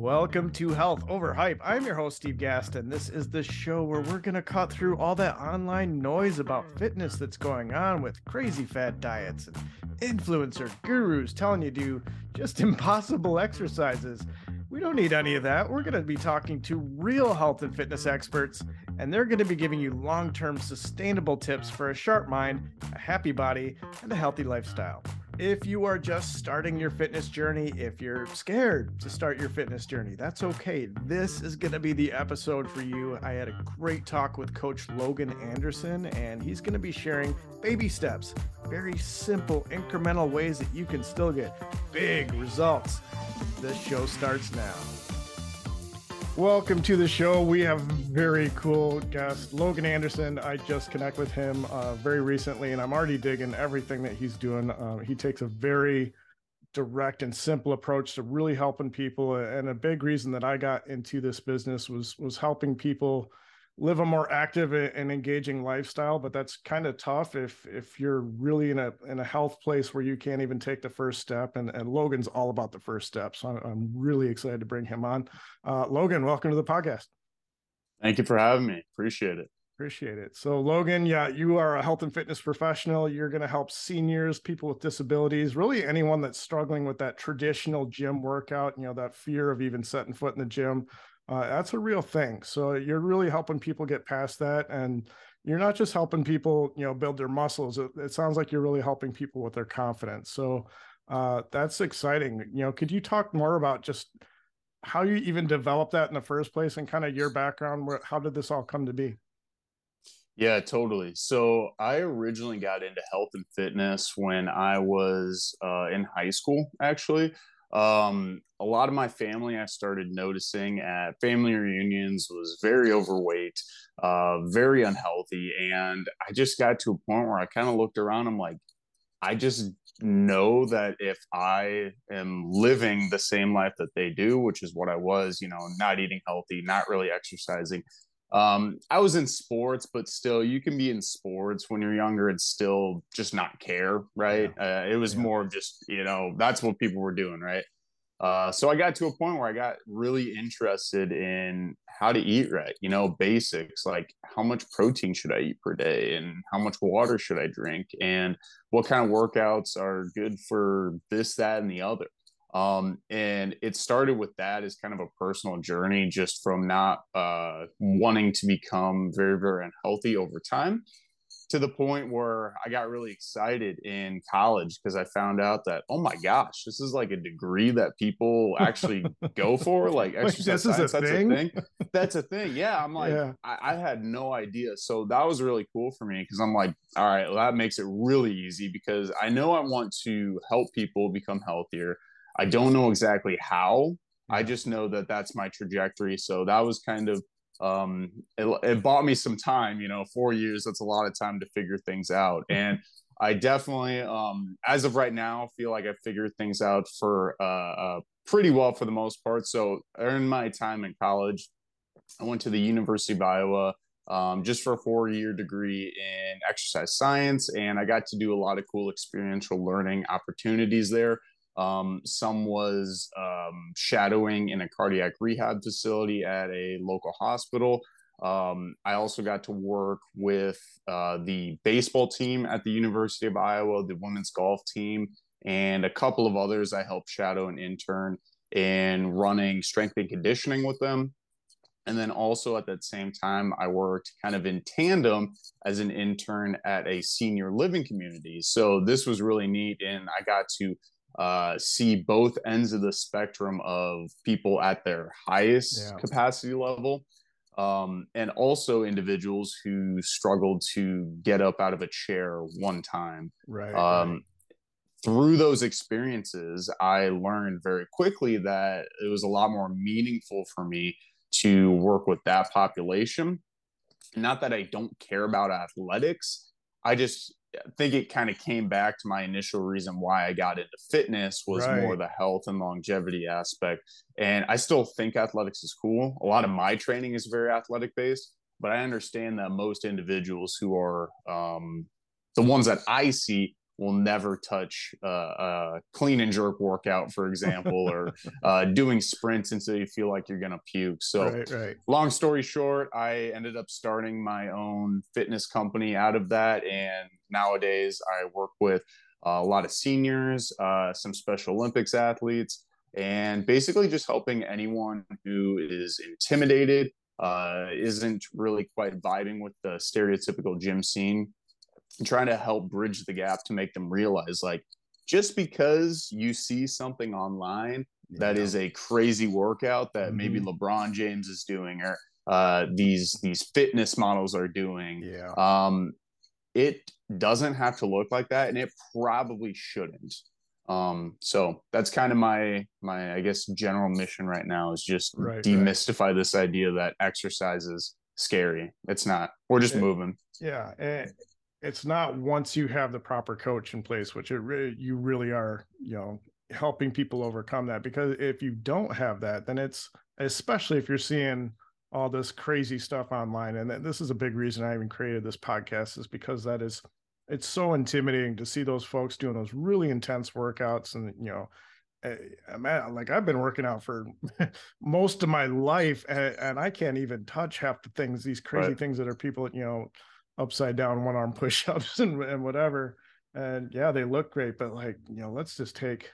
Welcome to Health Over Hype. I'm your host, Steve Gaston. This is the show where we're going to cut through all that online noise about fitness that's going on with crazy fad diets and influencer gurus telling you to do just impossible exercises. We don't need any of that. We're going to be talking to real health and fitness experts, and they're going to be giving you long term sustainable tips for a sharp mind, a happy body, and a healthy lifestyle. If you are just starting your fitness journey, if you're scared to start your fitness journey, that's okay. This is going to be the episode for you. I had a great talk with Coach Logan Anderson, and he's going to be sharing baby steps, very simple, incremental ways that you can still get big results. This show starts now. Welcome to the show. We have very cool guest, Logan Anderson. I just connect with him uh, very recently, and I'm already digging everything that he's doing. Uh, he takes a very direct and simple approach to really helping people. And a big reason that I got into this business was was helping people live a more active and engaging lifestyle but that's kind of tough if if you're really in a in a health place where you can't even take the first step and and logan's all about the first step so i'm, I'm really excited to bring him on. Uh, logan welcome to the podcast. Thank you for having me. Appreciate it. Appreciate it. So logan yeah you are a health and fitness professional. You're going to help seniors people with disabilities really anyone that's struggling with that traditional gym workout you know that fear of even setting foot in the gym uh, that's a real thing. So you're really helping people get past that, and you're not just helping people, you know, build their muscles. It, it sounds like you're really helping people with their confidence. So uh, that's exciting. You know, could you talk more about just how you even developed that in the first place, and kind of your background? Where how did this all come to be? Yeah, totally. So I originally got into health and fitness when I was uh, in high school, actually. Um, a lot of my family I started noticing at family reunions was very overweight, uh, very unhealthy. And I just got to a point where I kind of looked around. I'm like, I just know that if I am living the same life that they do, which is what I was, you know, not eating healthy, not really exercising, um, I was in sports, but still, you can be in sports when you're younger and still just not care, right? Yeah. Uh, it was yeah. more of just, you know, that's what people were doing, right? Uh, so I got to a point where I got really interested in how to eat right, you know, basics like how much protein should I eat per day and how much water should I drink and what kind of workouts are good for this, that, and the other. Um, and it started with that as kind of a personal journey, just from not uh, wanting to become very, very unhealthy over time to the point where I got really excited in college because I found out that, oh my gosh, this is like a degree that people actually go for. Like exercise science, is a that's thing? a thing. That's a thing. Yeah. I'm like, yeah. I, I, had no idea. So that was really cool for me because I'm like, all right, well, that makes it really easy because I know I want to help people become healthier. I don't know exactly how. I just know that that's my trajectory. So that was kind of um, it, it bought me some time. You know, four years that's a lot of time to figure things out, and I definitely, um, as of right now, feel like I figured things out for uh, uh, pretty well for the most part. So, during my time in college, I went to the University of Iowa um, just for a four year degree in exercise science. And I got to do a lot of cool experiential learning opportunities there. Um, some was um, shadowing in a cardiac rehab facility at a local hospital. Um, I also got to work with uh, the baseball team at the University of Iowa, the women's golf team, and a couple of others. I helped shadow an intern in running strength and conditioning with them. And then also at that same time, I worked kind of in tandem as an intern at a senior living community. So this was really neat. And I got to uh, see both ends of the spectrum of people at their highest yeah. capacity level um, and also individuals who struggled to get up out of a chair one time right, um, right. through those experiences i learned very quickly that it was a lot more meaningful for me to work with that population not that i don't care about athletics i just I think it kind of came back to my initial reason why I got into fitness was right. more the health and longevity aspect. And I still think athletics is cool. A lot of my training is very athletic based, but I understand that most individuals who are um, the ones that I see will never touch uh, a clean and jerk workout, for example, or uh, doing sprints until you feel like you're going to puke. So, right, right. long story short, I ended up starting my own fitness company out of that. And nowadays I work with a lot of seniors, uh, some Special Olympics athletes, and basically just helping anyone who is intimidated, uh, isn't really quite vibing with the stereotypical gym scene trying to help bridge the gap to make them realize like just because you see something online yeah. that is a crazy workout that mm-hmm. maybe LeBron James is doing or uh, these these fitness models are doing, yeah. um, it doesn't have to look like that, and it probably shouldn't. Um, so that's kind of my my I guess general mission right now is just right, demystify right. this idea that exercise is scary. It's not. We're just it, moving. Yeah, and, it's not once you have the proper coach in place, which it you really are, you know, helping people overcome that. Because if you don't have that, then it's especially if you're seeing all this crazy stuff online, and this is a big reason I even created this podcast, is because that is it's so intimidating to see those folks doing those really intense workouts, and you know. I'm eh, at, like I've been working out for most of my life, and, and, I can't even touch half the things, these crazy right. things that are people, you know, upside down one arm push-ups and, and whatever and yeah they look great but like you know let's just take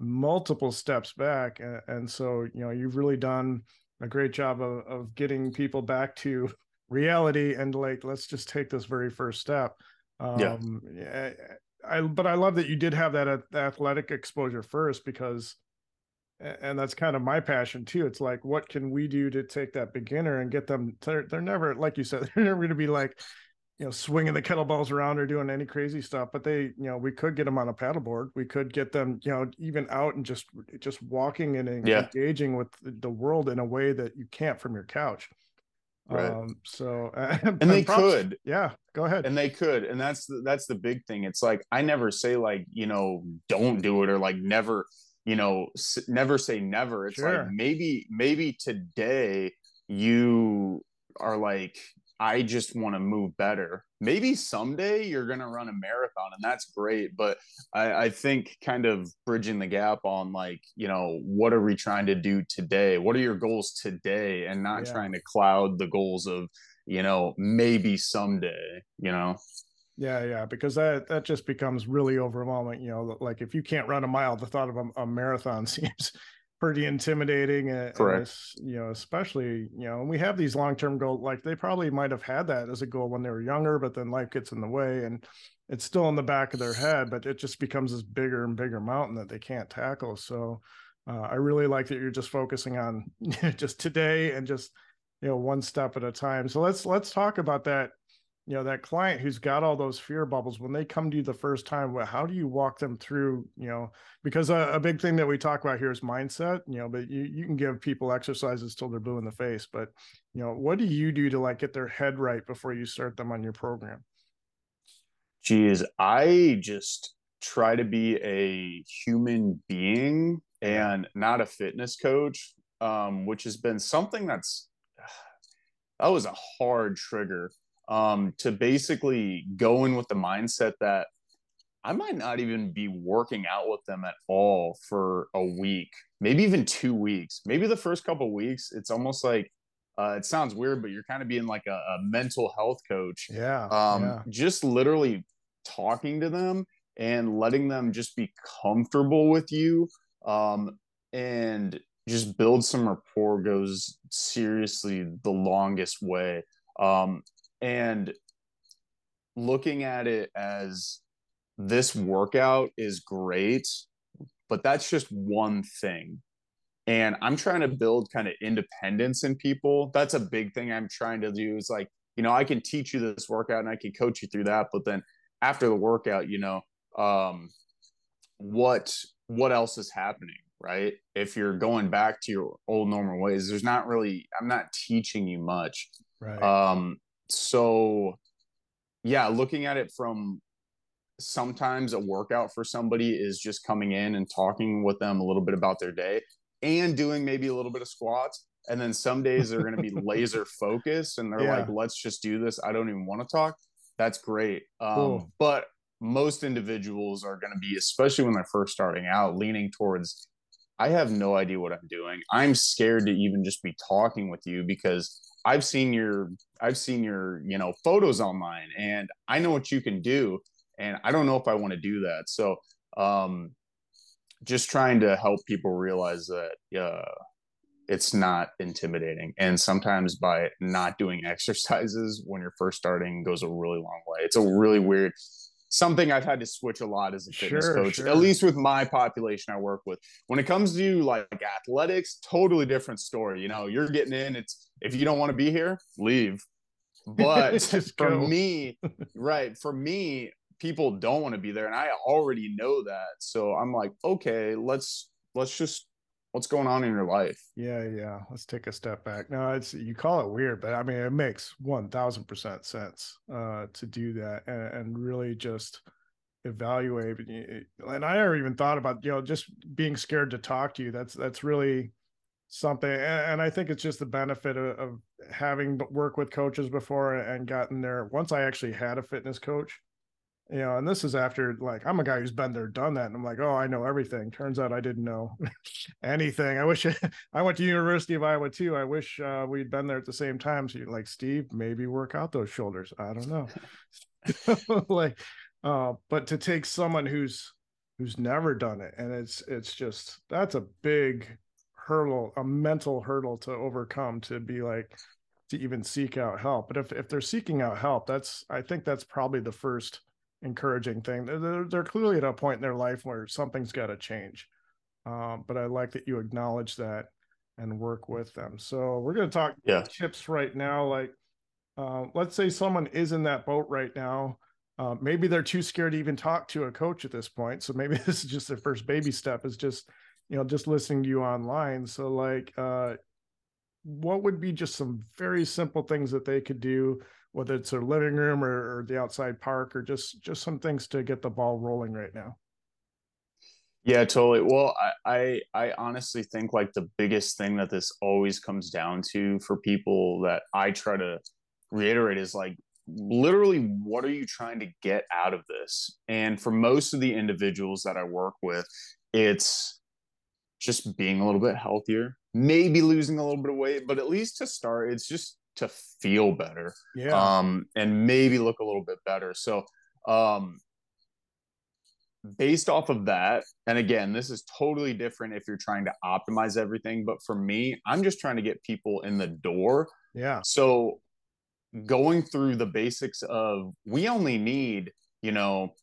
multiple steps back and, and so you know you've really done a great job of, of getting people back to reality and like let's just take this very first step um yeah I, but I love that you did have that athletic exposure first because and that's kind of my passion too. It's like, what can we do to take that beginner and get them? To, they're never, like you said, they're never going to be like, you know swinging the kettlebells around or doing any crazy stuff but they you know we could get them on a paddleboard. We could get them you know even out and just just walking and yeah. engaging with the world in a way that you can't from your couch. Right. Um, so and, and they props, could. Yeah go ahead. And they could and that's the, that's the big thing. It's like i never say like you know don't do it or like never you know s- never say never. It's sure. like maybe maybe today you are like I just want to move better. Maybe someday you're going to run a marathon and that's great. But I, I, think kind of bridging the gap on like, you know, what are we trying to do today? What are your goals today? And not yeah. trying to cloud the goals of, you know, maybe someday, you know? Yeah, yeah, because that that just becomes really overwhelming. You know, like if you can't run a mile, the thought of a, a marathon seems pretty intimidating and, Correct. And you know especially you know we have these long-term goals like they probably might have had that as a goal when they were younger but then life gets in the way and it's still in the back of their head but it just becomes this bigger and bigger mountain that they can't tackle so uh, i really like that you're just focusing on just today and just you know one step at a time so let's let's talk about that you know that client who's got all those fear bubbles when they come to you the first time well, how do you walk them through you know because a, a, big thing that we talk about here is mindset you know but you, you can give people exercises till they're blue in the face but you know what do you do to like get their head right before you start them on your program? Geez i just try to be a human being and not a fitness coach um, which has been something that's that was a hard trigger um, to basically go in with the mindset that I might not even be working out with them at all for a week, maybe even two weeks. Maybe the first couple weeks, it's almost like uh, it sounds weird, but you're kind of being like a, a mental health coach. Yeah, um, yeah. Just literally talking to them and letting them just be comfortable with you um, and just build some rapport goes seriously the longest way. Um, and looking at it as this workout is great, but that's just one thing. And I'm trying to build kind of independence in people. That's a big thing I'm trying to do is like, you know, I can teach you this workout and I can coach you through that. But then after the workout, you know, um, what what else is happening right if you're going back to your old normal ways there's not really i'm not teaching you much right um so yeah looking at it from sometimes a workout for somebody is just coming in and talking with them a little bit about their day and doing maybe a little bit of squats and then some days they're going to be laser focused and they're yeah. like let's just do this i don't even want to talk that's great um, cool. but most individuals are going to be, especially when they're first starting out, leaning towards, I have no idea what I'm doing. I'm scared to even just be talking with you because I've seen your, I've seen your, you know, photos online and I know what you can do. And I don't know if I want to do that. So, um, just trying to help people realize that, uh, it's not intimidating. And sometimes by not doing exercises when you're first starting goes a really long way. It's a really weird something I've had to switch a lot as a fitness sure, coach, sure. at least with my population I work with. When it comes to like athletics, totally different story. You know, you're getting in, it's if you don't want to be here, leave. But for me, right, for me, people don't want to be there and I already know that. So I'm like, okay, let's let's just what's going on in your life? Yeah yeah let's take a step back. No it's you call it weird but i mean it makes 1000% sense uh to do that and, and really just evaluate and i never even thought about you know just being scared to talk to you. That's that's really something and, and i think it's just the benefit of, of having worked with coaches before and gotten there. Once i actually had a fitness coach you know, and this is after like I'm a guy who's been there, done that, and I'm like, oh, I know everything. Turns out I didn't know anything. I wish I went to University of Iowa too. I wish uh, we'd been there at the same time. So you're like, Steve, maybe work out those shoulders. I don't know. like, uh, but to take someone who's who's never done it, and it's it's just that's a big hurdle, a mental hurdle to overcome. To be like to even seek out help. But if if they're seeking out help, that's I think that's probably the first encouraging thing. They're, they're clearly at a point in their life where something's got to change. Um, but I like that you acknowledge that and work with them. So we're going to talk yeah. tips right now. Like, uh, let's say someone is in that boat right now. Uh, maybe they're too scared to even talk to a coach at this point. So maybe this is just their first baby step is just, you know, just listening to you online. So like, uh, what would be just some very simple things that they could do whether it's their living room or, or the outside park or just just some things to get the ball rolling right now. Yeah totally. Well I, I i honestly think like the biggest thing that this always comes down to for people that i try to reiterate is like literally what are you trying to get out of this? And for most of the individuals that i work with it's just being a little bit healthier maybe losing a little bit of weight but at least to start it's just to feel better yeah. um and maybe look a little bit better. So um based off of that and again this is totally different if you're trying to optimize everything but for me i'm just trying to get people in the door. Yeah. So going through the basics of we only need you know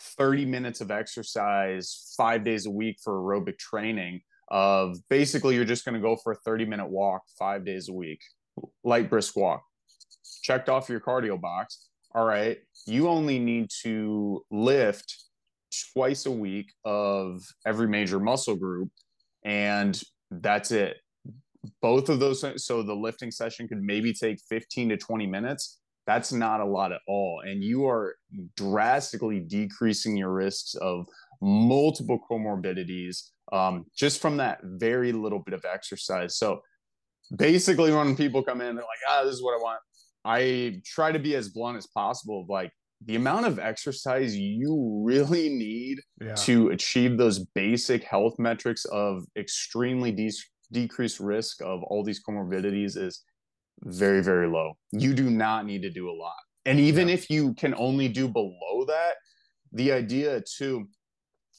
30 minutes of exercise 5 days a week for aerobic training of basically you're just going to go for a 30 minute walk 5 days a week light brisk walk. Checked off your cardio box. All right. You only need to lift twice a week of every major muscle group. And that's it. Both of those. So the lifting session could maybe take 15 to 20 minutes. That's not a lot at all. And you are drastically decreasing your risks of multiple comorbidities um, just from that very little bit of exercise. So basically when people come in, they're like, ah, this is what I want. I try to be as blunt as possible. Like the amount of exercise you really need yeah. to achieve those basic health metrics of extremely de- decreased risk of all these comorbidities is very, very low. You do not need to do a lot. And even yeah. if you can only do below that, the idea too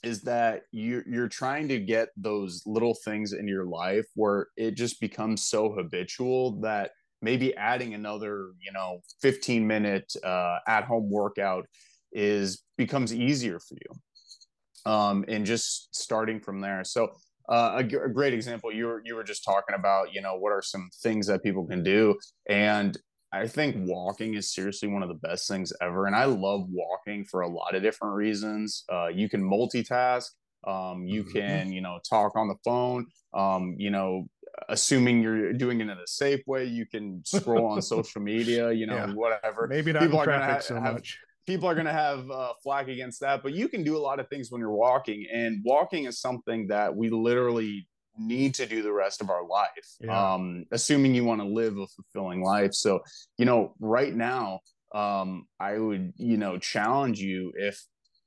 is that you're you're trying to get those little things in your life where it just becomes so habitual that maybe adding another you know 15 minute uh, at home workout is becomes easier for you um, and just starting from there. So uh, a, a, great example you were you were just talking about you know what are some things that people can do and I think walking is seriously one of the best things ever. And I love walking for a lot of different reasons. Uh, you can multitask, um, you mm-hmm. can, you know, talk on the phone, um, you know, assuming you're doing it in a safe way, you can scroll on social media, you know, yeah. whatever. Maybe not people are going to ha- so have, much. People are going to have uh, flack against that, but you can do a lot of things when you're walking. And walking is something that we literally need to do the rest of our life yeah. um assuming you want to live a fulfilling life so you know right now um i would you know challenge you if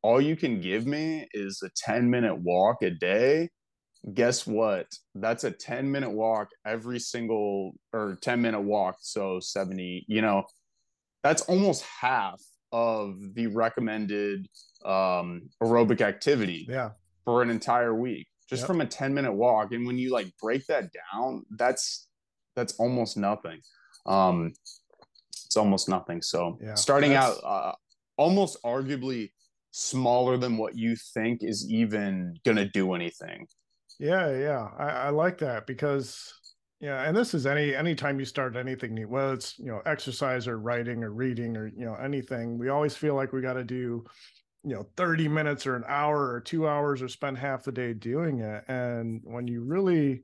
all you can give me is a 10 minute walk a day, guess what? That's a 10 minute walk every single or 10 minute walk. So 70, you know, that's almost half of the recommended um, aerobic activity yeah. for an entire week just yep. from a 10 minute walk. And when you like break that down, that's that's almost nothing. Um, it's almost nothing. So yeah, starting out uh, almost arguably smaller than what you think is even gonna do anything. Yeah, yeah, I, I like that because yeah, and this is any anytime you start anything new, whether it's you know exercise or writing or reading or you know anything, we always feel like we got to do you know 30 minutes or an hour or two hours or spend half the day doing it and when you really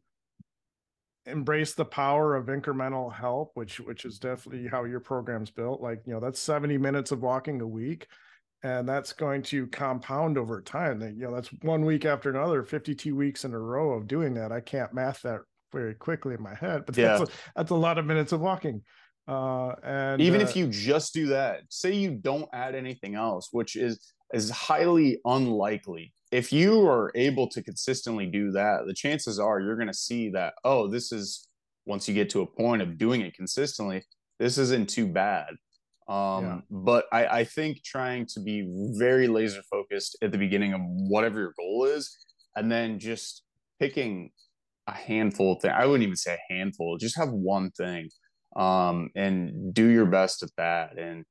embrace the power of incremental help which which is definitely how your program's built like you know that's 70 minutes of walking a week and that's going to compound over time you know that's one week after another 52 weeks in a row of doing that i can't math that very quickly in my head but that's, yeah. a, that's a lot of minutes of walking uh and even uh, if you just do that say you don't add anything else which is is highly unlikely. If you are able to consistently do that, the chances are you're going to see that, oh, this is once you get to a point of doing it consistently, this isn't too bad. Um, yeah. But I, I think trying to be very laser focused at the beginning of whatever your goal is, and then just picking a handful of things. I wouldn't even say a handful, just have one thing um, and do your best at that. And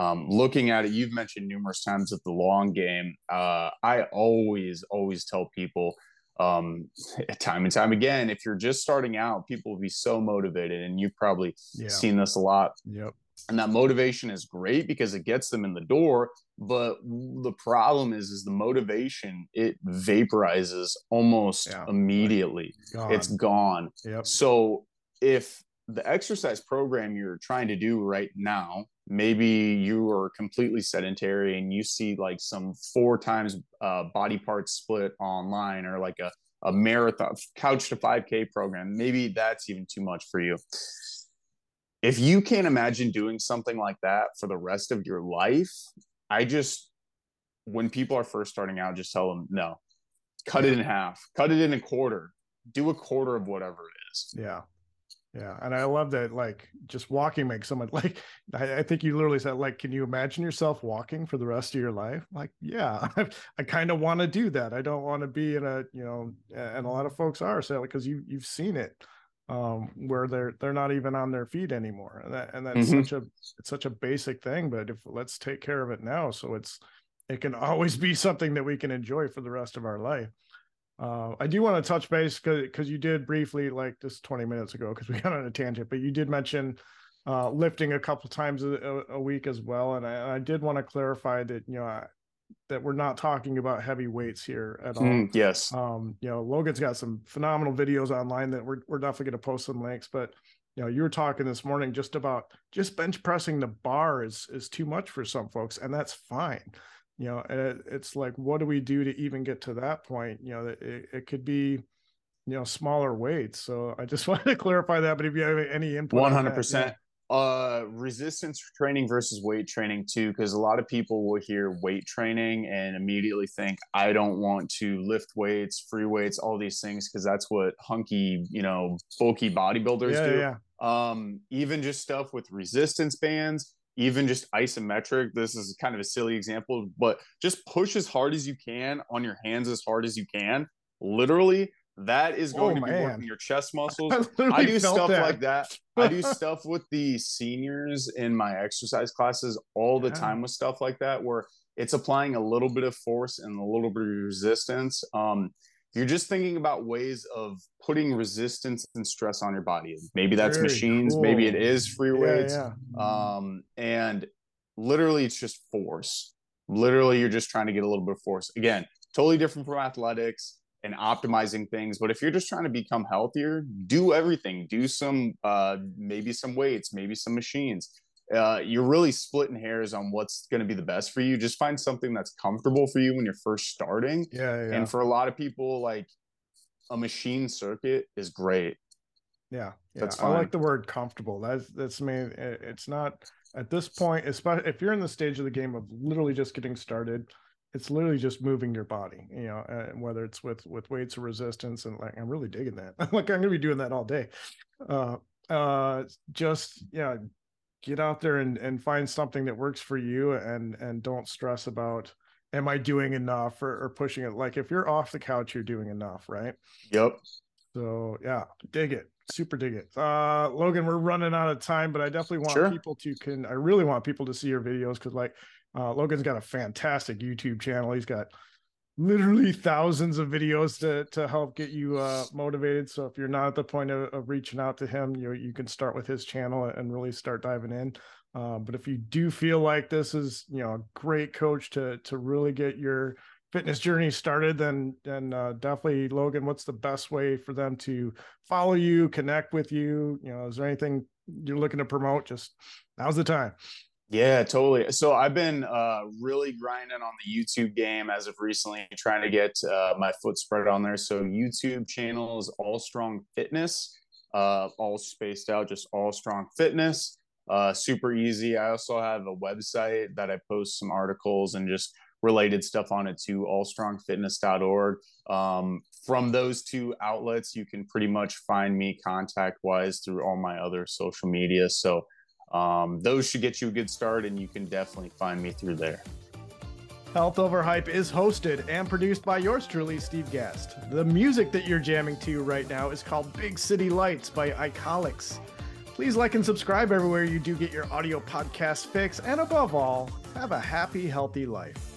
um, looking at it, you've mentioned numerous times at the long game. Uh, I always, always tell people, um, time and time again, if you're just starting out, people will be so motivated, and you've probably yeah. seen this a lot. Yep. And that motivation is great because it gets them in the door. But the problem is, is the motivation it vaporizes almost yeah. immediately. Gone. It's gone. Yep. So if the exercise program you're trying to do right now maybe you are completely sedentary and you see like some four times uh, body parts split online or like a, a marathon couch to 5k program maybe that's even too much for you. If you can't imagine doing something like that for the rest of your life i just when people are first starting out just tell them no cut it in half cut it in a quarter do a quarter of whatever it is. Yeah yeah, and I love that. Like, just walking makes someone like. I, I, think you literally said, like, can you imagine yourself walking for the rest of your life? Like, yeah, I, I kind of want to do that. I don't want to be in a, you know, and a lot of folks are so because you you've seen it, um, where they're they're not even on their feet anymore, and that and that's mm-hmm. such a it's such a basic thing. But if let's take care of it now, so it's it can always be something that we can enjoy for the rest of our life. Uh, I do want to touch base because you did briefly, like just 20 minutes ago, because we got on a tangent, but you did mention uh, lifting a couple times a, a, week as well. And I, I did want to clarify that, you know, I, that we're not talking about heavy weights here at all. Mm, yes. Um, you know, Logan's got some phenomenal videos online that we're, we're definitely going to post some links, but you know, you were talking this morning just about just bench pressing the bar is, is too much for some folks and that's fine you know it, it's like what do we do to even get to that point you know it, it could be you know smaller weights so i just wanted to clarify that but if you have any input 100% that, yeah. uh resistance training versus weight training too because a lot of people will hear weight training and immediately think i don't want to lift weights free weights all these things because that's what hunky you know bulky bodybuilders yeah, do yeah. um even just stuff with resistance bands even just isometric. This is kind of a silly example, but just push as hard as you can on your hands as hard as you can. Literally, that is going oh, to be man. working your chest muscles. I, I do stuff that. like that. I do stuff with the seniors in my exercise classes all the yeah. time with stuff like that, where it's applying a little bit of force and a little bit of resistance. Um, you're just thinking about ways of putting resistance and stress on your body. Maybe that's Very machines, cool. maybe it is free weights. Yeah, yeah. Um, and literally it's just force. Literally, you're just trying to get a little bit of force. Again, totally different from athletics and optimizing things. But if you're just trying to become healthier, do everything. Do some uh maybe some weights, maybe some machines uh, you're really splitting hairs on what's going to be the best for you. Just find something that's comfortable for you when you're first starting. Yeah, yeah. And for a lot of people, like a machine circuit is great. Yeah, yeah. I like the word comfortable. That's that's me. It's not at this point, especially if you're in the stage of the game of literally just getting started. it's literally just moving your body, you know, uh, whether it's with with weights or resistance, and like I'm really digging that. like I'm gonna be doing that all day. Uh, uh, just yeah, get out there and and find something that works for you, and and don't stress about am I doing enough or, or pushing it. Like if you're off the couch, you're doing enough, right? Yep. So yeah, dig it. Super dig it. Uh Logan, we're running out of time, but I definitely want sure. people to can I really want people to see your videos because like uh Logan's got a fantastic YouTube channel. He's got literally thousands of videos to to help get you uh motivated. So if you're not at the point of, of reaching out to him, you you can start with his channel and really start diving in. Uh, but if you do feel like this is you know a great coach to to really get your fitness journey started, then then uh, definitely Logan, what's the best way for them to follow you, connect with you? You know, is there anything you're looking to promote? Just now's the time. Yeah, totally. So I've been uh, really grinding on the YouTube game as of recently, trying to get uh, my foot spread on there. So YouTube channel is All Strong Fitness, uh, all spaced out, just All Strong Fitness. Uh, super easy. I also have a website that I post some articles and just related stuff on it to allstrongfitness.org. Um, from those two outlets, you can pretty much find me contact wise through all my other social media. So um, those should get you a good start, and you can definitely find me through there. Health Over Hype is hosted and produced by yours truly, Steve Gast. The music that you're jamming to right now is called Big City Lights by Icolics. Please like and subscribe everywhere you do get your audio podcast fix, and above all, have a happy, healthy life.